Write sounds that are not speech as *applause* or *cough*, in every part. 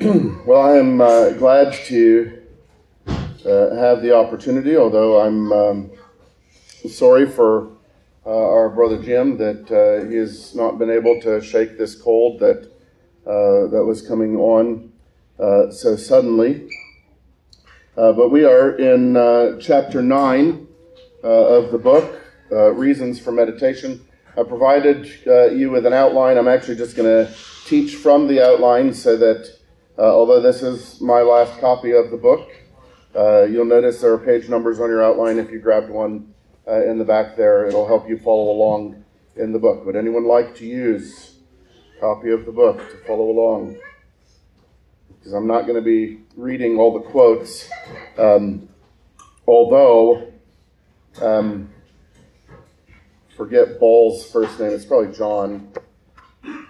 *clears throat* well, I am uh, glad to uh, have the opportunity, although I'm um, sorry for uh, our brother Jim that uh, he has not been able to shake this cold that uh, that was coming on uh, so suddenly. but we are in chapter nine of the book, Reasons for Meditation. I provided you with an outline. I'm actually just going to teach from the outline so that although this is my last copy of the book, uh, you'll notice there are page numbers on your outline. If you grabbed one uh, in the back there, it'll help you follow along in the book. Would anyone like to use a copy of the book to follow along? Because I'm not going to be reading all the quotes, um, although, um, forget Ball's first name, it's probably John.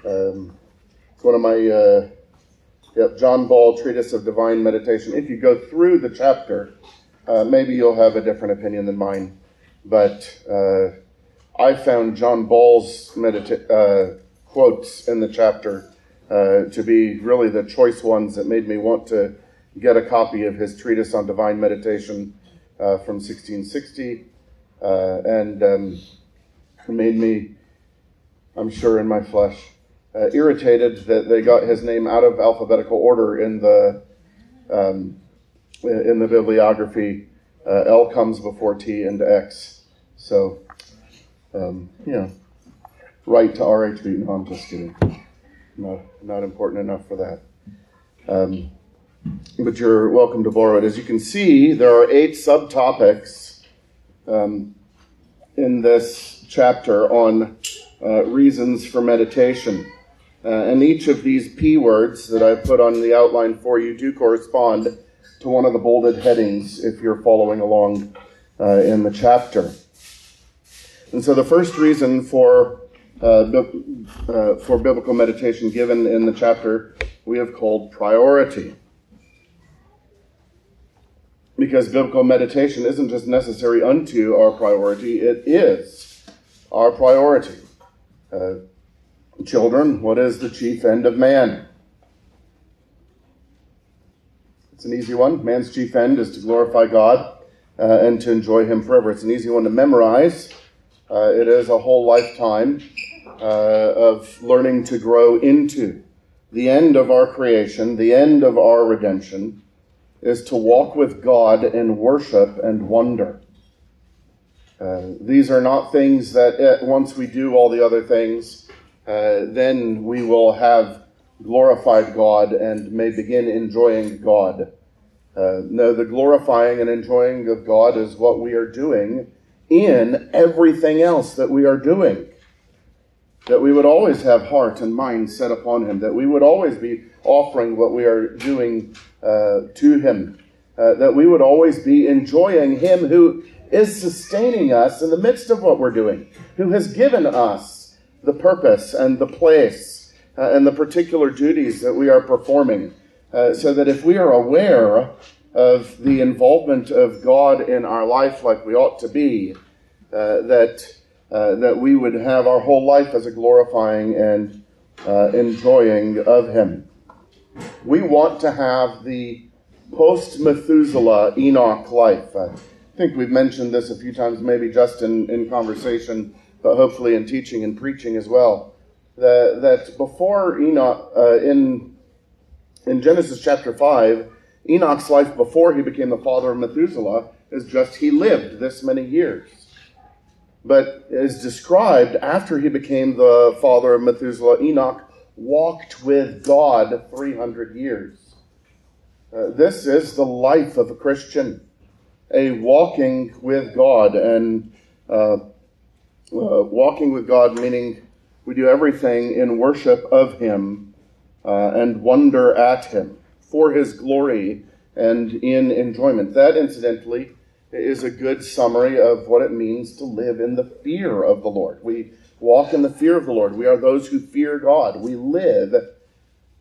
Um, it's one of my uh, Yep, John Ball, Treatise of Divine Meditation. If you go through the chapter, uh, maybe you'll have a different opinion than mine. But uh, I found John Ball's medita- uh, quotes in the chapter uh, to be really the choice ones that made me want to get a copy of his Treatise on Divine Meditation uh, from 1660 uh, and um, made me, I'm sure, in my flesh uh, irritated that they got his name out of alphabetical order in the um, in the bibliography. Uh, L comes before T and X. So, um, you know, right to RHB. No, I'm just kidding. Not, not important enough for that. Um, but you're welcome to borrow it. As you can see, there are eight subtopics um, in this chapter on uh, reasons for meditation. Uh, and each of these P words that I've put on the outline for you do correspond to one of the bolded headings if you're following along uh, in the chapter. And so the first reason for, uh, uh for biblical meditation given in the chapter we have called priority. Because biblical meditation isn't just necessary unto our priority, it is our priority. Children, what is the chief end of man? It's an easy one. Man's chief end is to glorify God uh, and to enjoy Him forever. It's an easy one to memorize. Uh, it is a whole lifetime uh, of learning to grow into. The end of our creation, the end of our redemption, is to walk with God in worship and wonder. Uh, these are not things that uh, once we do all the other things, uh, then we will have glorified God and may begin enjoying God. Uh, no, the glorifying and enjoying of God is what we are doing in everything else that we are doing. That we would always have heart and mind set upon Him, that we would always be offering what we are doing uh, to Him, uh, that we would always be enjoying Him who is sustaining us in the midst of what we're doing, who has given us the purpose and the place uh, and the particular duties that we are performing. Uh, so that if we are aware of the involvement of God in our life like we ought to be, uh, that, uh, that we would have our whole life as a glorifying and uh, enjoying of Him. We want to have the post Methuselah Enoch life. I think we've mentioned this a few times, maybe just in, in conversation but hopefully in teaching and preaching as well. That, that before Enoch, uh, in, in Genesis chapter 5, Enoch's life before he became the father of Methuselah is just he lived this many years. But is described after he became the father of Methuselah, Enoch walked with God 300 years. Uh, this is the life of a Christian, a walking with God and uh, uh, walking with God, meaning we do everything in worship of Him uh, and wonder at Him for His glory and in enjoyment. That, incidentally, is a good summary of what it means to live in the fear of the Lord. We walk in the fear of the Lord. We are those who fear God. We live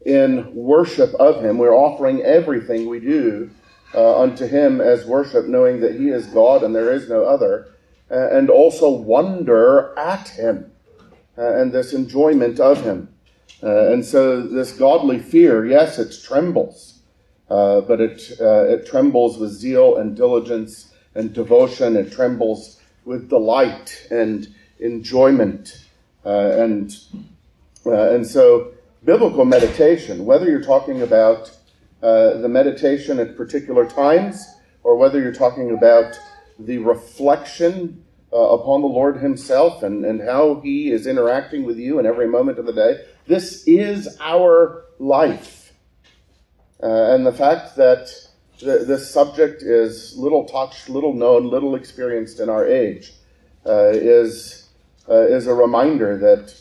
in worship of Him. We're offering everything we do uh, unto Him as worship, knowing that He is God and there is no other and also wonder at him uh, and this enjoyment of him. Uh, and so this godly fear, yes, it trembles, uh, but it, uh, it trembles with zeal and diligence and devotion. It trembles with delight and enjoyment. Uh, and, uh, and so biblical meditation, whether you're talking about uh, the meditation at particular times or whether you're talking about the reflection uh, upon the Lord Himself and, and how He is interacting with you in every moment of the day. This is our life. Uh, and the fact that th- this subject is little touched, little known, little experienced in our age uh, is, uh, is a reminder that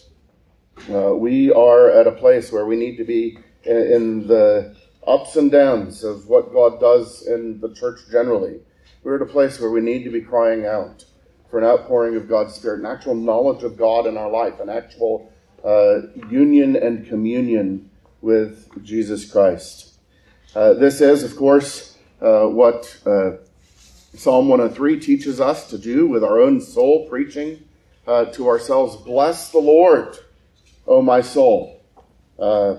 uh, we are at a place where we need to be in, in the ups and downs of what God does in the church generally. We're at a place where we need to be crying out for an outpouring of God's Spirit, an actual knowledge of God in our life, an actual uh, union and communion with Jesus Christ. Uh, this is, of course, uh, what uh, Psalm 103 teaches us to do with our own soul, preaching uh, to ourselves, Bless the Lord, O my soul. Uh,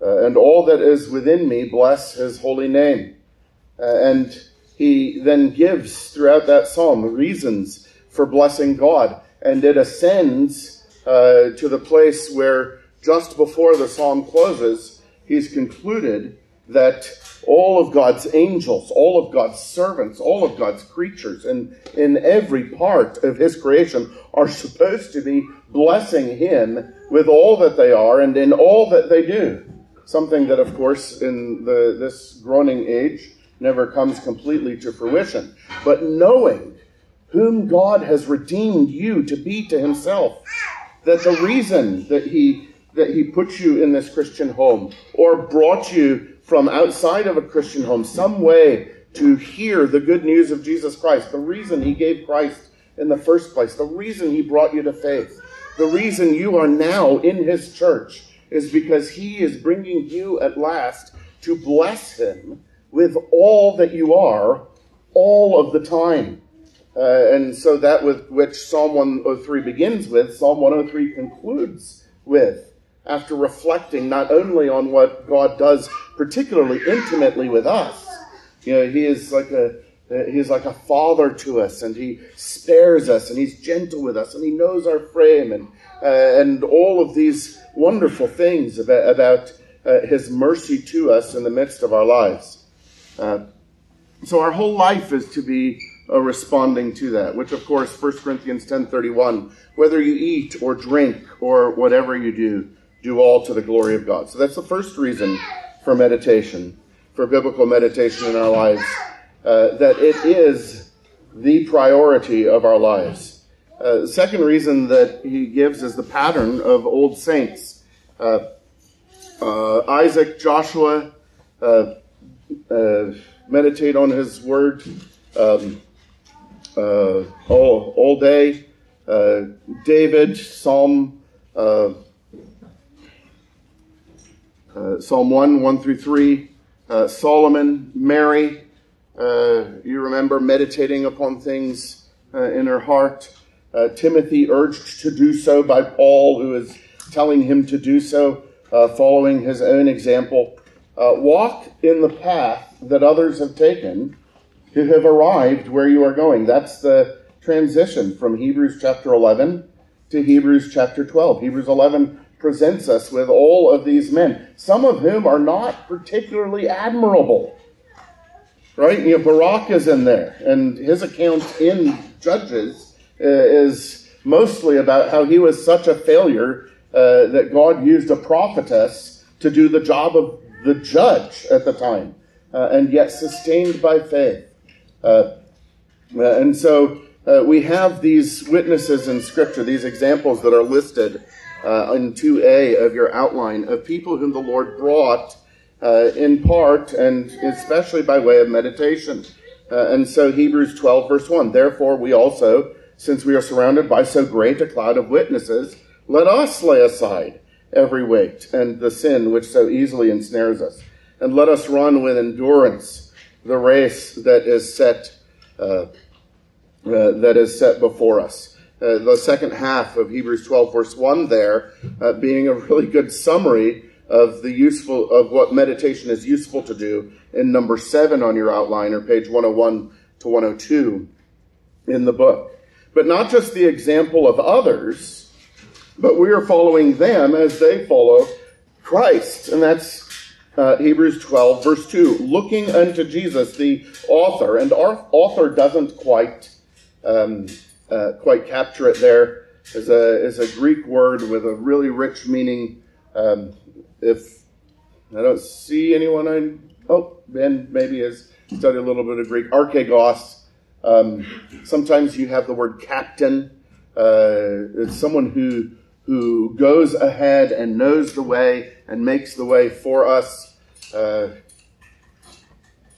and all that is within me, bless his holy name. And he then gives throughout that psalm reasons for blessing God. And it ascends uh, to the place where just before the psalm closes, he's concluded that all of God's angels, all of God's servants, all of God's creatures, and in every part of his creation are supposed to be blessing him with all that they are and in all that they do. Something that, of course, in the, this groaning age, never comes completely to fruition. But knowing whom God has redeemed you to be to himself, that the reason that he that he put you in this Christian home or brought you from outside of a Christian home some way to hear the good news of Jesus Christ, the reason he gave Christ in the first place, the reason he brought you to faith, the reason you are now in his church is because he is bringing you at last to bless him with all that you are all of the time. Uh, and so that with which Psalm 103 begins with, Psalm 103 concludes with, after reflecting not only on what God does particularly intimately with us, you know, he is like a He's like a father to us, and he spares us, and he's gentle with us, and he knows our frame, and uh, and all of these wonderful things about, about uh, his mercy to us in the midst of our lives. Uh, so our whole life is to be uh, responding to that, which of course 1 Corinthians 10:31, whether you eat or drink or whatever you do, do all to the glory of God. So that's the first reason for meditation, for biblical meditation in our lives, uh, that it is the priority of our lives. Uh, second reason that he gives is the pattern of old saints. Uh, uh Isaac, Joshua, uh, meditate on His Word um, uh, all, all day. Uh, David, Psalm uh, uh, Psalm 1, 1 through 3. Uh, Solomon, Mary, you remember meditating upon things in her heart. Timothy urged to do so by Paul, who is telling him to do so, following his own example. Uh, walk in the path that others have taken who have arrived where you are going. That's the transition from Hebrews chapter 11 to Hebrews chapter 12. Hebrews 11 presents us with all of these men, some of whom are not particularly admirable. Right? You know, Barak is in there, and his account in Judges uh, is mostly about how he was such a failure uh, that God used a prophetess to do the job of the judge at the time, uh, and yet sustained by faith. Uh, uh, and so uh, we have these witnesses in Scripture, these examples that are listed uh, in 2a of your outline of people whom the Lord brought uh, in part and especially by way of meditation. and so Hebrews 12, verse 1 Therefore, we also, since we are surrounded by so great a cloud of witnesses, let us lay aside every weight and the sin which so easily ensnares us. And let us run with endurance the race that is set uh, uh, that is set before us. uh, the second half of Hebrews 12, verse 1 there, uh, being a really good summary of the useful of what meditation is useful to do in number seven on your outline or page 101 to 102 in the book. But not just the example of others, but we are following them as they follow Christ. And that's uh, Hebrews 12, verse 2. Looking unto Jesus, the author. And our author doesn't quite, um, uh, quite capture it there. Is a, is a Greek word with a really rich meaning. Um, if I don't see anyone, I oh Ben maybe has studied a little bit of Greek. Archegos. Um, sometimes you have the word captain. Uh, it's someone who who goes ahead and knows the way and makes the way for us. Uh,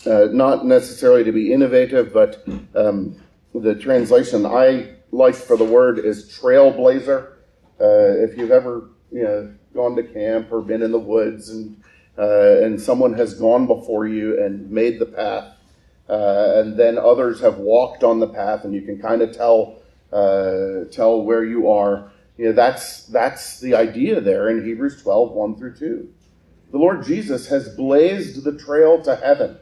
uh, not necessarily to be innovative, but um, the translation I like for the word is trailblazer. Uh, if you've ever you know gone to camp or been in the woods and uh, and someone has gone before you and made the path, uh, and then others have walked on the path, and you can kind of tell uh, tell where you are. You know, that's that's the idea there in Hebrews 12, 1 through 2. The Lord Jesus has blazed the trail to heaven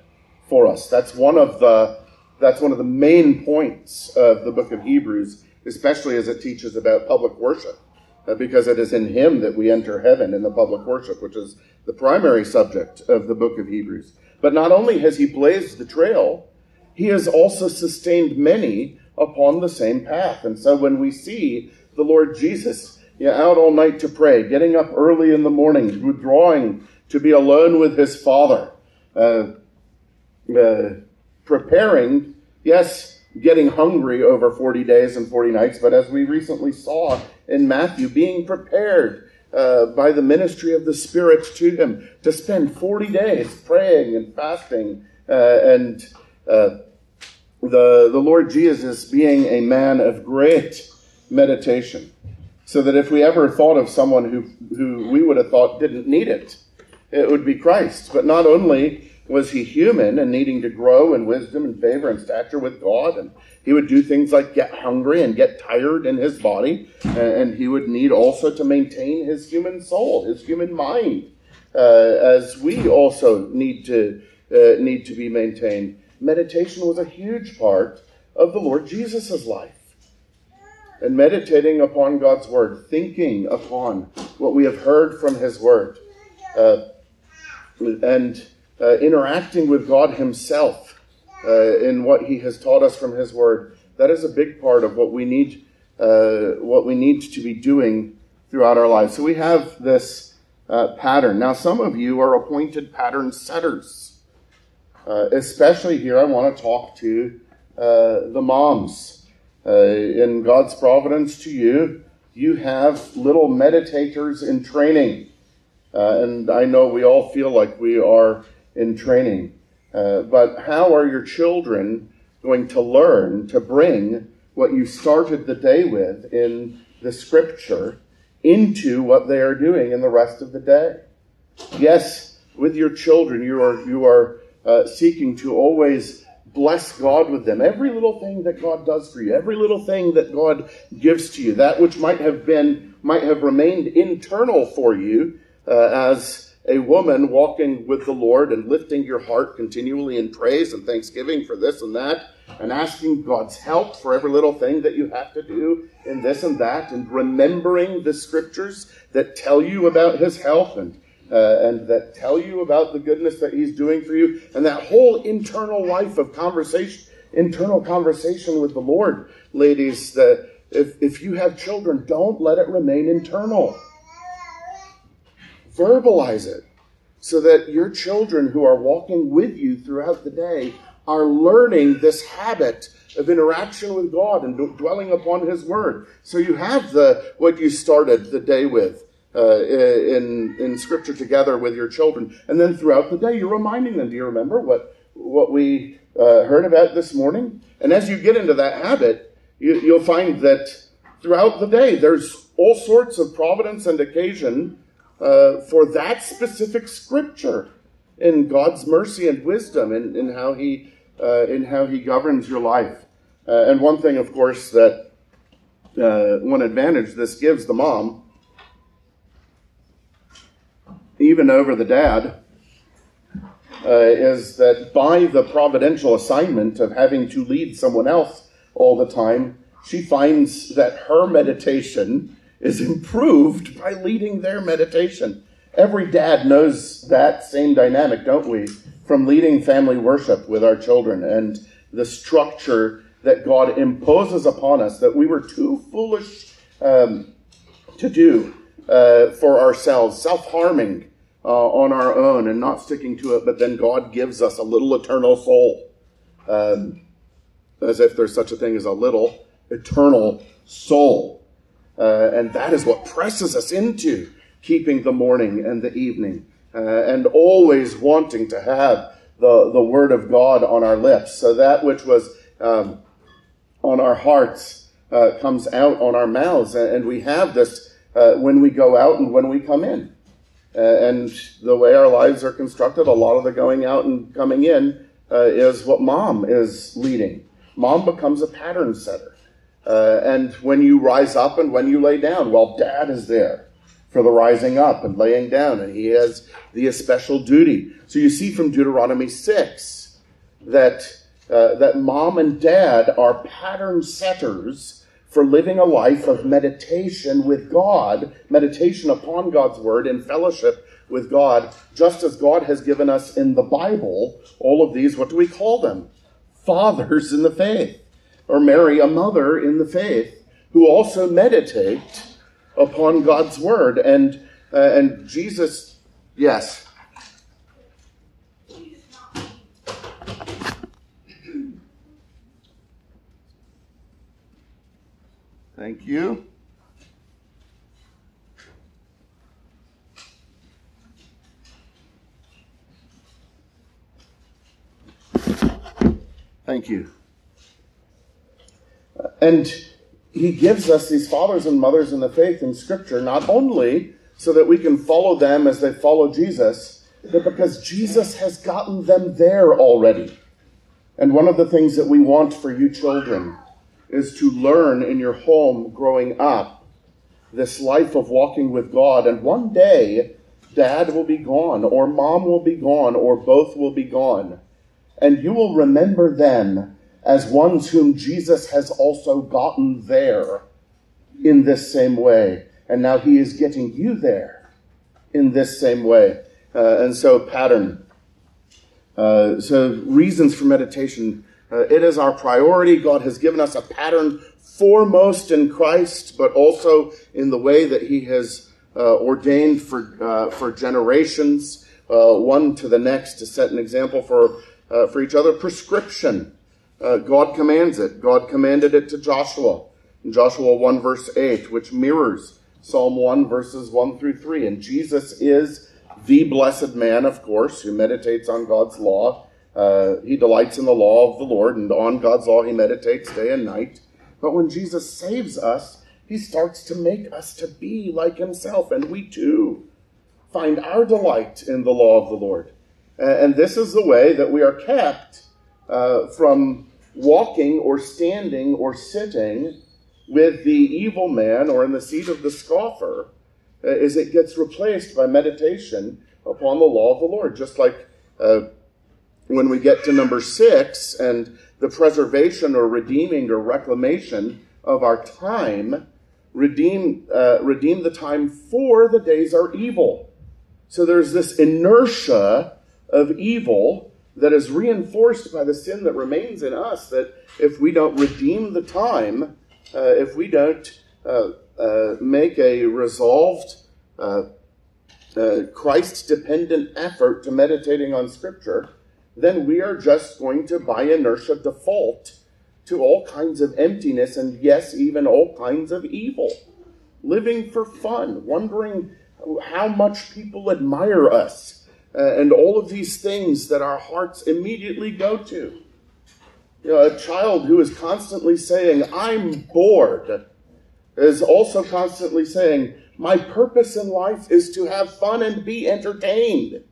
for us. That's one of the that's one of the main points of the book of Hebrews, especially as it teaches about public worship uh, because it is in him that we enter heaven in the public worship, which is the primary subject of the book of Hebrews. But not only has he blazed the trail, he has also sustained many upon the same path. And so when we see the Lord Jesus out all night to pray, getting up early in the morning, withdrawing to be alone with his Father, uh, uh, preparing, yes, getting hungry over 40 days and 40 nights, but as we recently saw in Matthew, being prepared uh, by the ministry of the Spirit to him to spend 40 days praying and fasting uh, and uh, the, the Lord Jesus being a man of great meditation. So that if we ever thought of someone who, who we would have thought didn't need it, it would be Christ. But not only was he human and needing to grow in wisdom and favor and stature with God. And he would do things like get hungry and get tired in his body. And he would need also to maintain his human soul, his human mind, uh, as we also need to, uh, need to be maintained. Meditation was a huge part of the Lord Jesus' life. And meditating upon God's word, thinking upon what we have heard from his word. Uh, and uh, interacting with God Himself uh, in what He has taught us from His Word. That is a big part of what we need, uh, what we need to be doing throughout our lives. So we have this uh, pattern. Now, some of you are appointed pattern setters. Uh, especially here, I want to talk to the moms. In God's providence to you, you have little meditators in training. and I know we all feel like we are in training. Uh, but how are your children going to learn to bring what you started the day with in the scripture into what they are doing in the rest of the day? Yes, with your children, you are, you are uh, seeking to always bless God with them. Every little thing that God does for you, every little thing that God gives to you, that which might have been, might have remained internal for you uh, as a woman walking with the Lord and lifting your heart continually in praise and thanksgiving for this and that, and asking God's help for every little thing that you have to do in this and that, and remembering the scriptures that tell you about His help and uh, and that tell you about the goodness that He's doing for you, and that whole internal life of conversation, internal conversation with the Lord, ladies. That if if you have children, don't let it remain internal verbalize it so that your children who are walking with you throughout the day are learning this habit of interaction with God and dwelling upon His Word. So you have the what you started the day with uh, in in Scripture together with your children, and then throughout the day you're reminding them. Do you remember what what we uh, heard about this morning? And as you get into that habit, you, you'll find that throughout the day there's all sorts of providence and occasion uh, for that specific scripture in God's mercy and wisdom in, in how he uh, in how he governs your life. Uh, and one thing, of course, that uh, one advantage this gives the mom, even over the dad, uh, is that by the providential assignment of having to lead someone else all the time, she finds that her meditation is improved by leading their meditation. Every dad knows that same dynamic, don't we? From leading family worship with our children and the structure that God imposes upon us that we were too foolish um, to do uh, for ourselves, self harming uh, on our own and not sticking to it, but then God gives us a little eternal soul. Um, as if there's such a thing as a little eternal soul. Uh, and that is what presses us into keeping the morning and the evening uh, and always wanting to have the, the Word of God on our lips. So that which was um, on our hearts uh, comes out on our mouths. And we have this uh, when we go out and when we come in. Uh, and the way our lives are constructed, a lot of the going out and coming in uh, is what mom is leading. Mom becomes a pattern setter. Uh, and when you rise up and when you lay down, well, dad is there for the rising up and laying down, and he has the especial duty. So you see from Deuteronomy 6 that uh, that mom and dad are pattern setters for living a life of meditation with God, meditation upon God's word in fellowship with God, just as God has given us in the Bible all of these, what do we call them? Fathers in the faith, or Mary, a mother in the faith, who also meditate upon God's word. And, uh, and Jesus, yes. Thank you. Thank you. Uh, and he gives us these fathers and mothers in the faith in Scripture not only so that we can follow them as they follow Jesus, but because Jesus has gotten them there already. And one of the things that we want for you children is to learn in your home growing up this life of walking with God. And one day, dad will be gone, or mom will be gone, or both will be gone. And you will remember them as ones whom Jesus has also gotten there in this same way. And now he is getting you there in this same way. Uh, and so, pattern. Uh, so, reasons for meditation uh, it is our priority. God has given us a pattern foremost in Christ, but also in the way that He has uh, ordained for, uh, for generations, uh, one to the next, to set an example for, uh, for each other. Prescription. Uh, God commands it. God commanded it to Joshua in Joshua 1 verse 8, which mirrors Psalm 1 verses 1 through 3. And Jesus is the blessed man, of course, who meditates on God's law uh, he delights in the law of the Lord, and on God's law he meditates day and night. But when Jesus saves us, he starts to make us to be like himself, and we too find our delight in the law of the Lord. And this is the way that we are kept uh, from walking or standing or sitting with the evil man or in the seat of the scoffer, uh, as it gets replaced by meditation upon the law of the Lord, just like uh, when we get to number six and the preservation or redeeming or reclamation of our time, redeem, uh, redeem the time for the days are evil. So there's this inertia of evil that is reinforced by the sin that remains in us that if we don't redeem the time, uh, if we don't uh, uh make a resolved, uh, uh, Christ dependent effort to meditating on Scripture, then we are just going to, by inertia, default to all kinds of emptiness and, yes, even all kinds of evil. Living for fun, wondering how much people admire us, uh, and all of these things that our hearts immediately go to. You know, a child who is constantly saying, I'm bored, is also constantly saying, My purpose in life is to have fun and be entertained.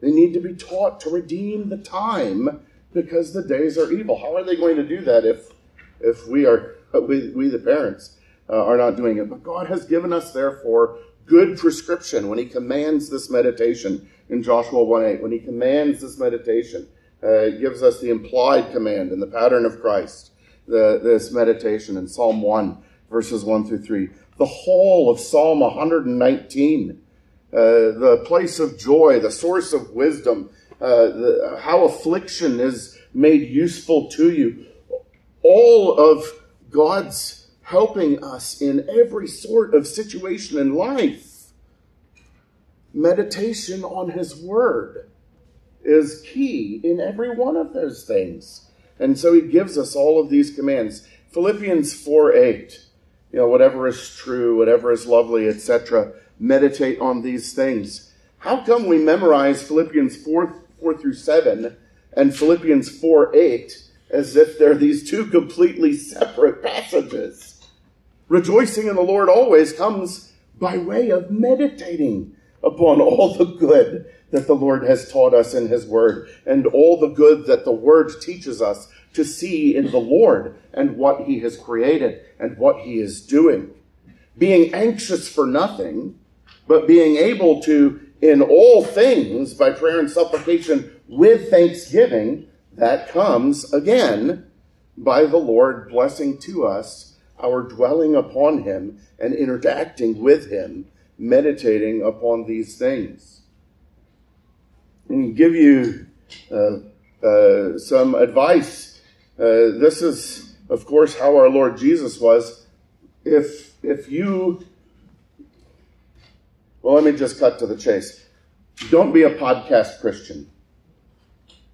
They need to be taught to redeem the time because the days are evil. How are they going to do that if, if we are, *laughs* we, we the parents, uh, are not doing it. But God has given us, therefore, good prescription when He commands this meditation in Joshua 1 8. When He commands this meditation, uh, gives us the implied command in the pattern of Christ, the, this meditation in Psalm 1, verses 1 through 3. The whole of Psalm 119, uh, the place of joy, the source of wisdom, uh, the, how affliction is made useful to you. All of God's helping us in every sort of situation in life. Meditation on His Word is key in every one of those things. And so He gives us all of these commands. Philippians 4 8, you know, whatever is true, whatever is lovely, etc., meditate on these things. How come we memorize Philippians 4, 4 through 7 and Philippians 4 8 as if they're these two completely separate passages? Rejoicing in the Lord always comes by way of meditating upon all the good that the Lord has taught us in His Word and all the good that the Word teaches us to see in the Lord and what He has created and what He is doing. Being anxious for nothing, but being able to, in all things, by prayer and supplication with thanksgiving, that comes again by the Lord blessing to us our dwelling upon Him and interacting with Him, meditating upon these things and give you uh, uh, some advice. Uh, this is, of course, how our Lord Jesus was. If if you, well, let me just cut to the chase. Don't be a podcast Christian.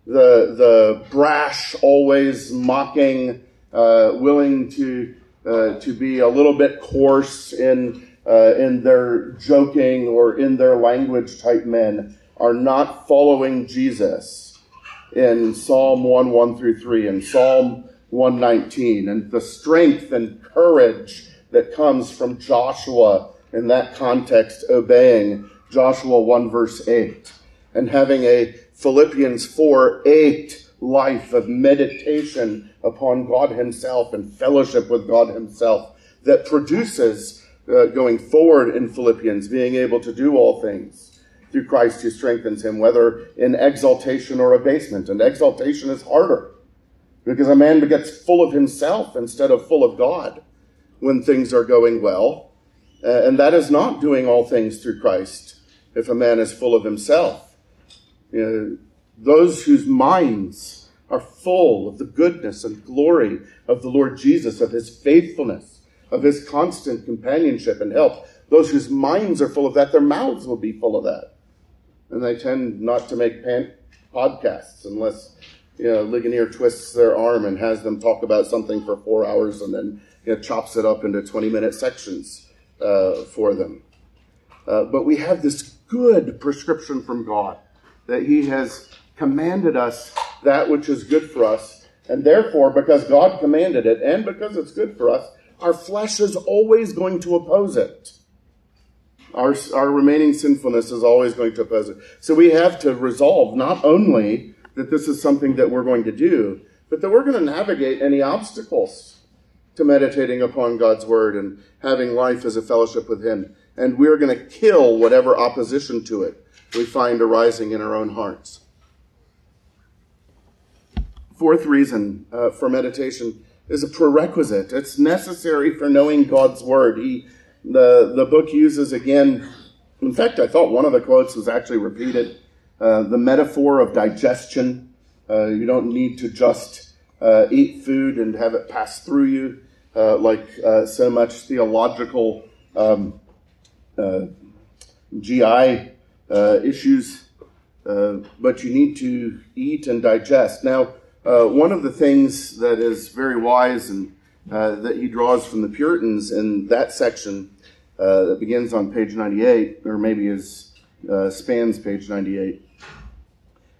The the brash, always mocking, uh, willing to uh, to be a little bit coarse in uh, in their joking or in their language type men are not following Jesus in Psalm 1 1 through 3 and Psalm 119 and the strength and courage that comes from Joshua in that context obeying Joshua 1 verse 8 and having a Philippians 4 8 life of meditation upon God Himself and fellowship with God Himself that produces uh, going forward in Philippians being able to do all things through Christ who strengthens him, whether in exaltation or abasement. And exaltation is harder because a man gets full of himself instead of full of God when things are going well. Uh, and that is not doing all things through Christ if a man is full of himself. You know, those whose minds are full of the goodness and glory of the Lord Jesus, of his faithfulness, of his constant companionship and help, those whose minds are full of that, their mouths will be full of that and they tend not to make pan- podcasts unless you know Ligonier twists their arm and has them talk about something for four hours and then you know, chops it up into 20 minute sections uh, for them. Uh, but we have this good prescription from God that He has commanded us that which is good for us. And therefore, because God commanded it and because it's good for us, our flesh is always going to oppose it. Our, our remaining sinfulness is always going to oppose it. So we have to resolve not only that this is something that we're going to do, but that we're going to navigate any obstacles to meditating upon God's word and having life as a fellowship with Him. And we're going to kill whatever opposition to it we find arising in our own hearts. Fourth reason uh, for meditation is a prerequisite. It's necessary for knowing God's word. He the, the book uses again, in fact, I thought one of the quotes was actually repeated uh, the metaphor of digestion. Uh, you don't need to just uh, eat food and have it pass through you, uh, like uh, so much theological um, uh, GI issues, but you need to eat and digest. Now, one of the things that is very wise and uh, that he draws from the Puritans in that section uh, that begins on page 98, or maybe is uh, spans page 98,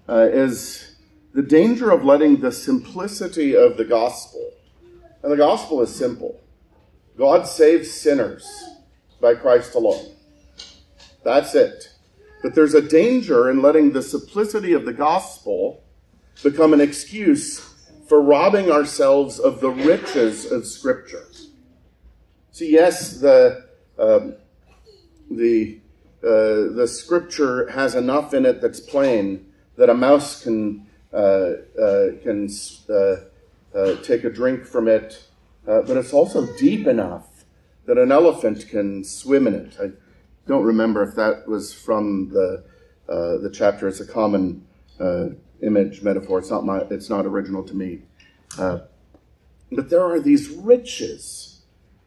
uh, is the danger of letting the simplicity of the gospel. And the gospel is simple God saves sinners by Christ alone. That's it. But there's a danger in letting the simplicity of the gospel become an excuse for robbing ourselves of the riches of Scripture. So yes, the um, the uh, the scripture has enough in it that's plain that a mouse can can uh, uh, take a drink from it, uh, but it's also deep enough that an elephant can swim in it. I don't remember if that was from the the chapter. It's a common image metaphor. It's not my. It's not original to me. but there are these riches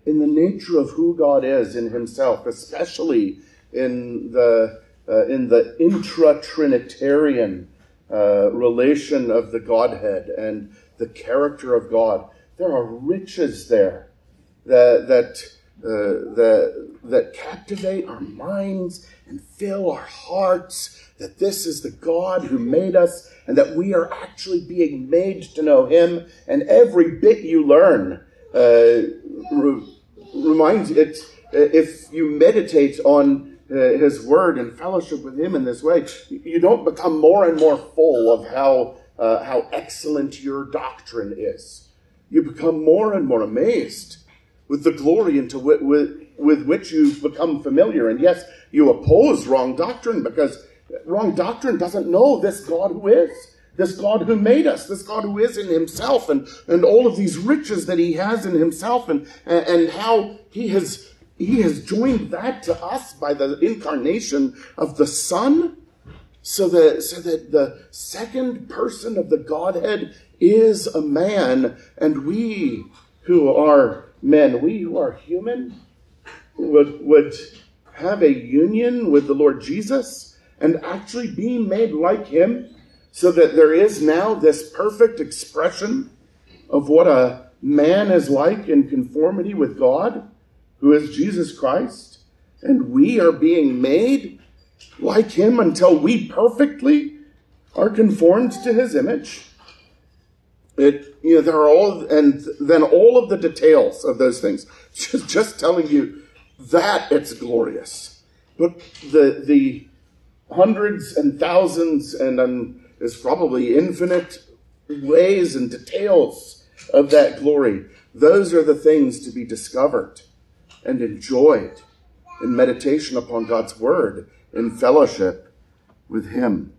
in the nature of who God is in Himself, especially in the uh, in the intra-Trinitarian uh, relation of the Godhead and the character of God. There are riches there that that uh, that that captivate our minds and fill our hearts. That this is the God who made us, and that we are actually being made to know Him. And every bit you learn uh, re- reminds it. If you meditate on his word and fellowship with him in this way, you don't become more and more full of how, uh, how excellent your doctrine is. You become more and more amazed with the glory into with, with, with which you've become familiar. And yes, you oppose wrong doctrine because wrong doctrine doesn't know this God who is this God who made us, this God who is in himself and, and all of these riches that he has in himself and, and how he has he has joined that to us by the incarnation of the Son, so that, so that the second person of the Godhead is a man, and we who are men, we who are human, would, would have a union with the Lord Jesus and actually be made like him, so that there is now this perfect expression of what a man is like in conformity with God who is Jesus Christ, and we are being made like him until we perfectly are conformed to his image. It, you know, there are all, and then all of the details of those things. *laughs* Just, just telling you that it's glorious. But the, the hundreds and thousands and um, there's probably infinite ways and details of that glory. Those are the things to be discovered and enjoyed in meditation upon God's Word, in fellowship with Him.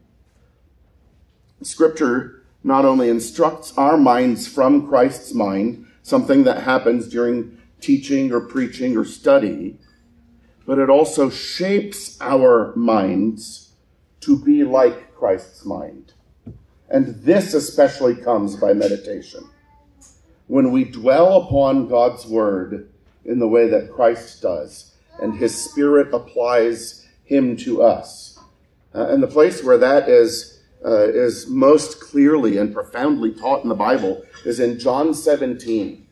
Scripture not only instructs our minds from Christ's mind, something that happens during teaching or preaching or study, but it also shapes our minds to be like Christ's mind. And this especially comes by meditation. When we dwell upon God's Word, in the way that Christ does, and his Spirit applies him to us. Uh, and the place where that is, uh, is most clearly and profoundly taught in the Bible is in John 17,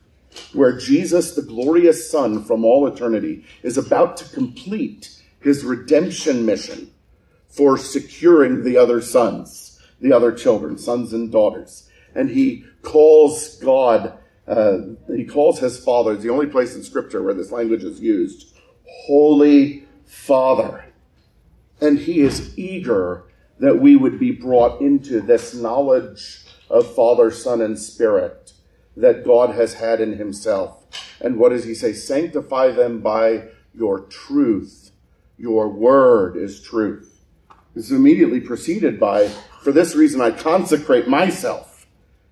where Jesus, the glorious Son from all eternity, is about to complete his redemption mission for securing the other sons, the other children, sons and daughters. And he calls God uh, he calls his father, it's the only place in Scripture where this language is used, Holy Father. And he is eager that we would be brought into this knowledge of Father, Son, and Spirit that God has had in himself. And what does he say? Sanctify them by your truth. Your word is truth. This is immediately preceded by, for this reason I consecrate myself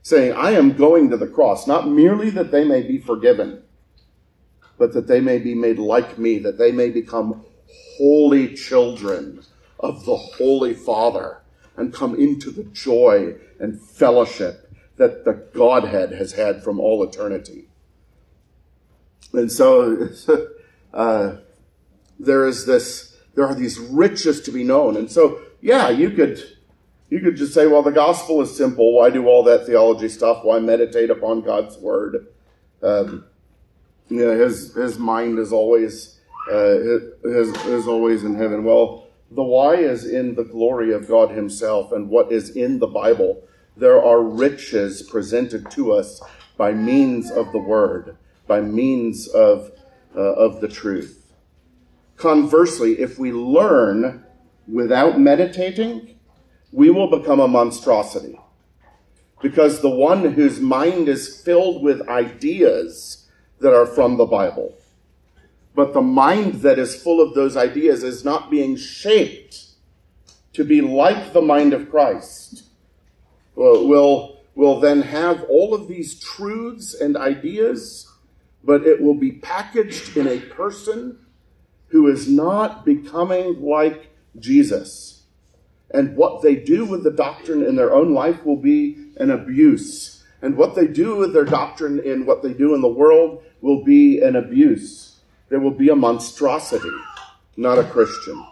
saying, I am going to the cross, not merely that they may be forgiven, but that they may be made like me, that they may become holy children of the Holy Father and come into the joy and fellowship that the Godhead has had from all eternity. And so *laughs* uh, there is this, there are these riches to be known. And so, yeah, you could you could just say, well, the gospel is simple. Why do all that theology stuff? Why meditate upon God's word? Um, his, his mind is always, uh, is, is always in heaven. Well, the why is in the glory of God himself and what is in the Bible. There are riches presented to us by means of the word, by means of, uh, of the truth. Conversely, if we learn without meditating, we will become a monstrosity. Because the one whose mind is filled with ideas that are from the Bible, but the mind that is full of those ideas is not being shaped to be like the mind of Christ, will, will then have all of these truths and ideas, but it will be packaged in a person who is not becoming like Jesus. And what they do with the doctrine in their own life will be an abuse. And what they do with their doctrine in what they do in the world will be an abuse. There will be a monstrosity, not a Christian.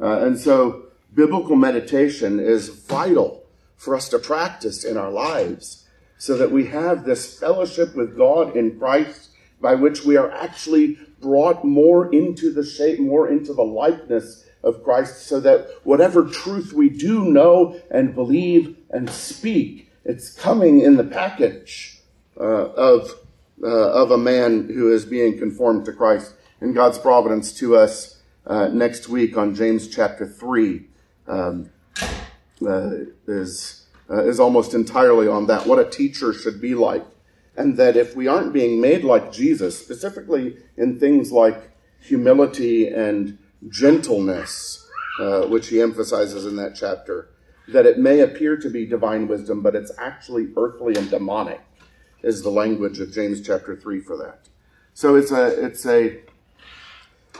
Uh, and so biblical meditation is vital for us to practice in our lives so that we have this fellowship with God in Christ by which we are actually brought more into the shape, more into the likeness of Christ so that whatever truth we do know and believe and speak, it's coming in the package uh, of, uh, of a man who is being conformed to Christ. In God's providence to us uh, next week on James chapter 3 um, uh, is, uh, is almost entirely on that. What a teacher should be like. And that if we aren't being made like Jesus, specifically in things like humility and gentleness, uh, which he emphasizes in that chapter, that it may appear to be divine wisdom, but it's actually earthly and demonic, is the language of James chapter 3 for that. So it's a, it's a,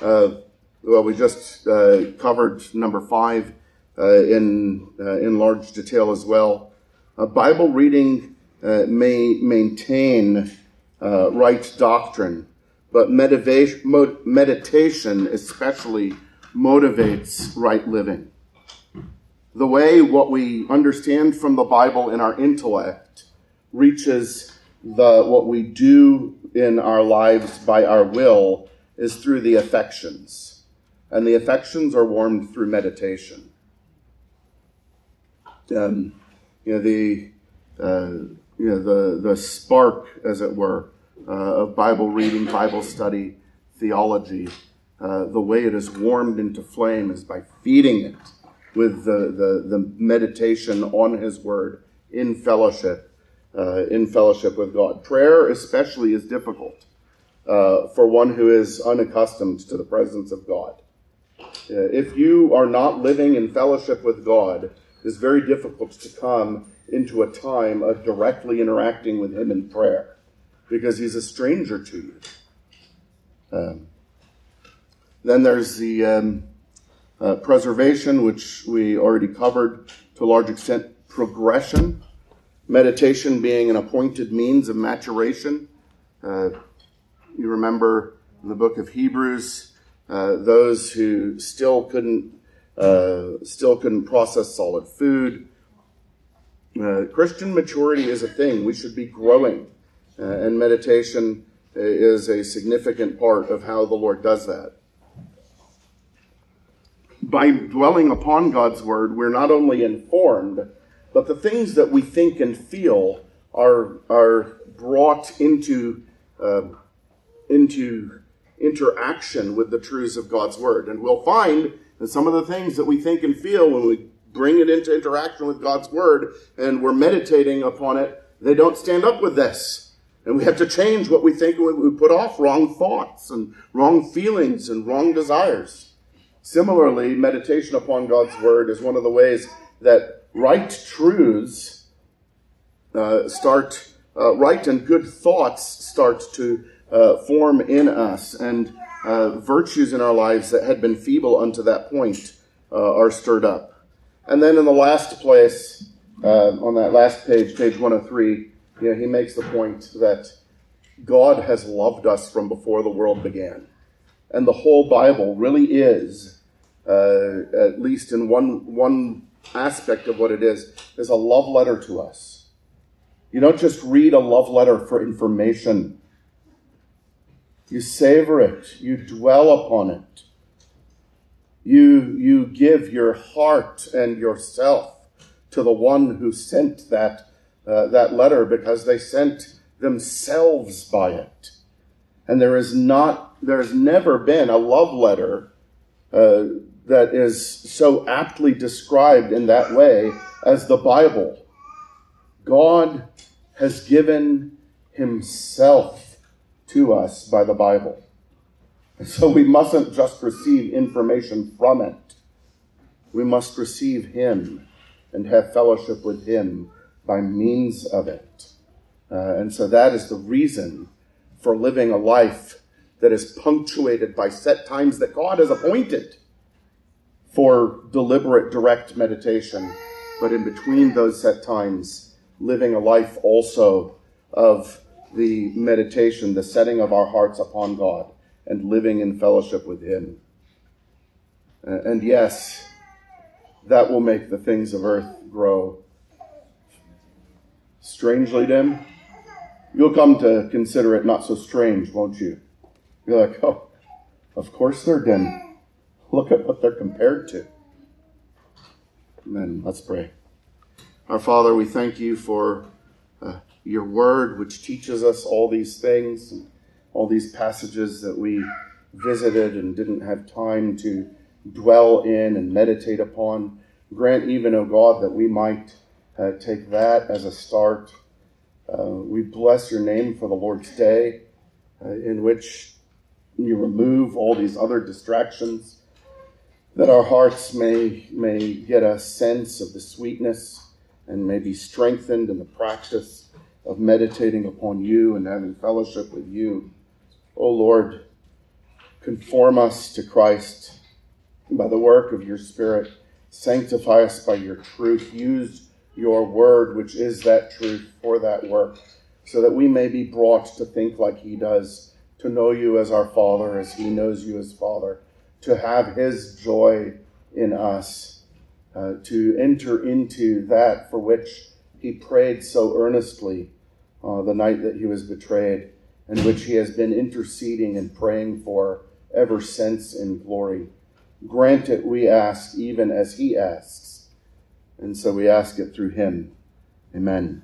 uh, well, we just uh, covered number five uh, in, uh, in large detail as well. Bible reading uh, may maintain right doctrine, but meditation especially motivates right living. The way what we understand from the Bible in our intellect reaches the what we do in our lives by our will is through the affections. And the affections are warmed through meditation um, you know the uh, you know the the spark, as it were, of Bible reading, Bible study, theology. Uh, the way it is warmed into flame is by feeding it with the, the, the meditation on His Word in fellowship, uh, in fellowship with God. Prayer, especially, is difficult uh, for one who is unaccustomed to the presence of God. Uh, if you are not living in fellowship with God, it's very difficult to come into a time of directly interacting with Him in prayer because He's a stranger to you. Um, then there's the um, uh, preservation, which we already covered to a large extent, progression, meditation being an appointed means of maturation. Uh, you remember in the book of Hebrews, uh, those who still couldn't uh, still couldn't process solid food. Uh, Christian maturity is a thing. We should be growing. Uh, and meditation is a significant part of how the Lord does that. By dwelling upon God's word, we're not only informed, but the things that we think and feel are, are brought into, uh, into interaction with the truths of God's word. And we'll find that some of the things that we think and feel when we bring it into interaction with God's Word and we're meditating upon it, they don't stand up with this. And we have to change what we think we put off wrong thoughts and wrong feelings and wrong desires. Similarly, meditation upon God's Word is one of the ways that right truths uh, start, uh, right and good thoughts start to uh, form in us. And uh, virtues in our lives that had been feeble unto that point uh, are stirred up. And then in the last place, uh, on that last page, page 103, you know, he makes the point that God has loved us from before the world began. And the whole Bible really is, uh, at least in one, one aspect of what it is, is a love letter to us. You don't just read a love letter for information you savor it. You dwell upon it. You, you give your heart and yourself to the one who sent that, uh, that letter because they sent themselves by it. And there is not, there has never been a love letter uh, that is so aptly described in that way as the Bible. God has given himself to us by the Bible. So we mustn't just receive information from it. We must receive Him and have fellowship with Him by means of it. Uh, and so that is the reason for living a life that is punctuated by set times that God has appointed for deliberate, direct meditation. But in between those set times, living a life also of the meditation, the setting of our hearts upon God, and living in fellowship with Him. Uh, and yes, that will make the things of earth grow strangely dim. You'll come to consider it not so strange, won't you? You're like, oh, of course they're dim. Look at what they're compared to. Amen. Let's pray. Our Father, we thank you for uh, your word, which teaches us all these things, and all these passages that we visited and didn't have time to dwell in and meditate upon. Grant even, O oh God, that we might uh, take that as a start. Uh, we bless your name for the Lord's Day, uh, in which you remove all these other distractions, that our hearts may, may get a sense of the sweetness and may be strengthened in the practice of meditating upon you and having fellowship with you. O oh Lord, conform us to Christ by the work of your Spirit. Sanctify us by your truth. Use your word, which is that truth, for that work, so that we may be brought to think like he does, to know you as our Father, as he knows you as Father, to have his joy in us, uh, to enter into that for which he prayed so earnestly uh, the night that he was betrayed, and which he has been interceding and praying for ever since in glory. Grant it, we ask, even as he asks. And so we ask it through him. Amen.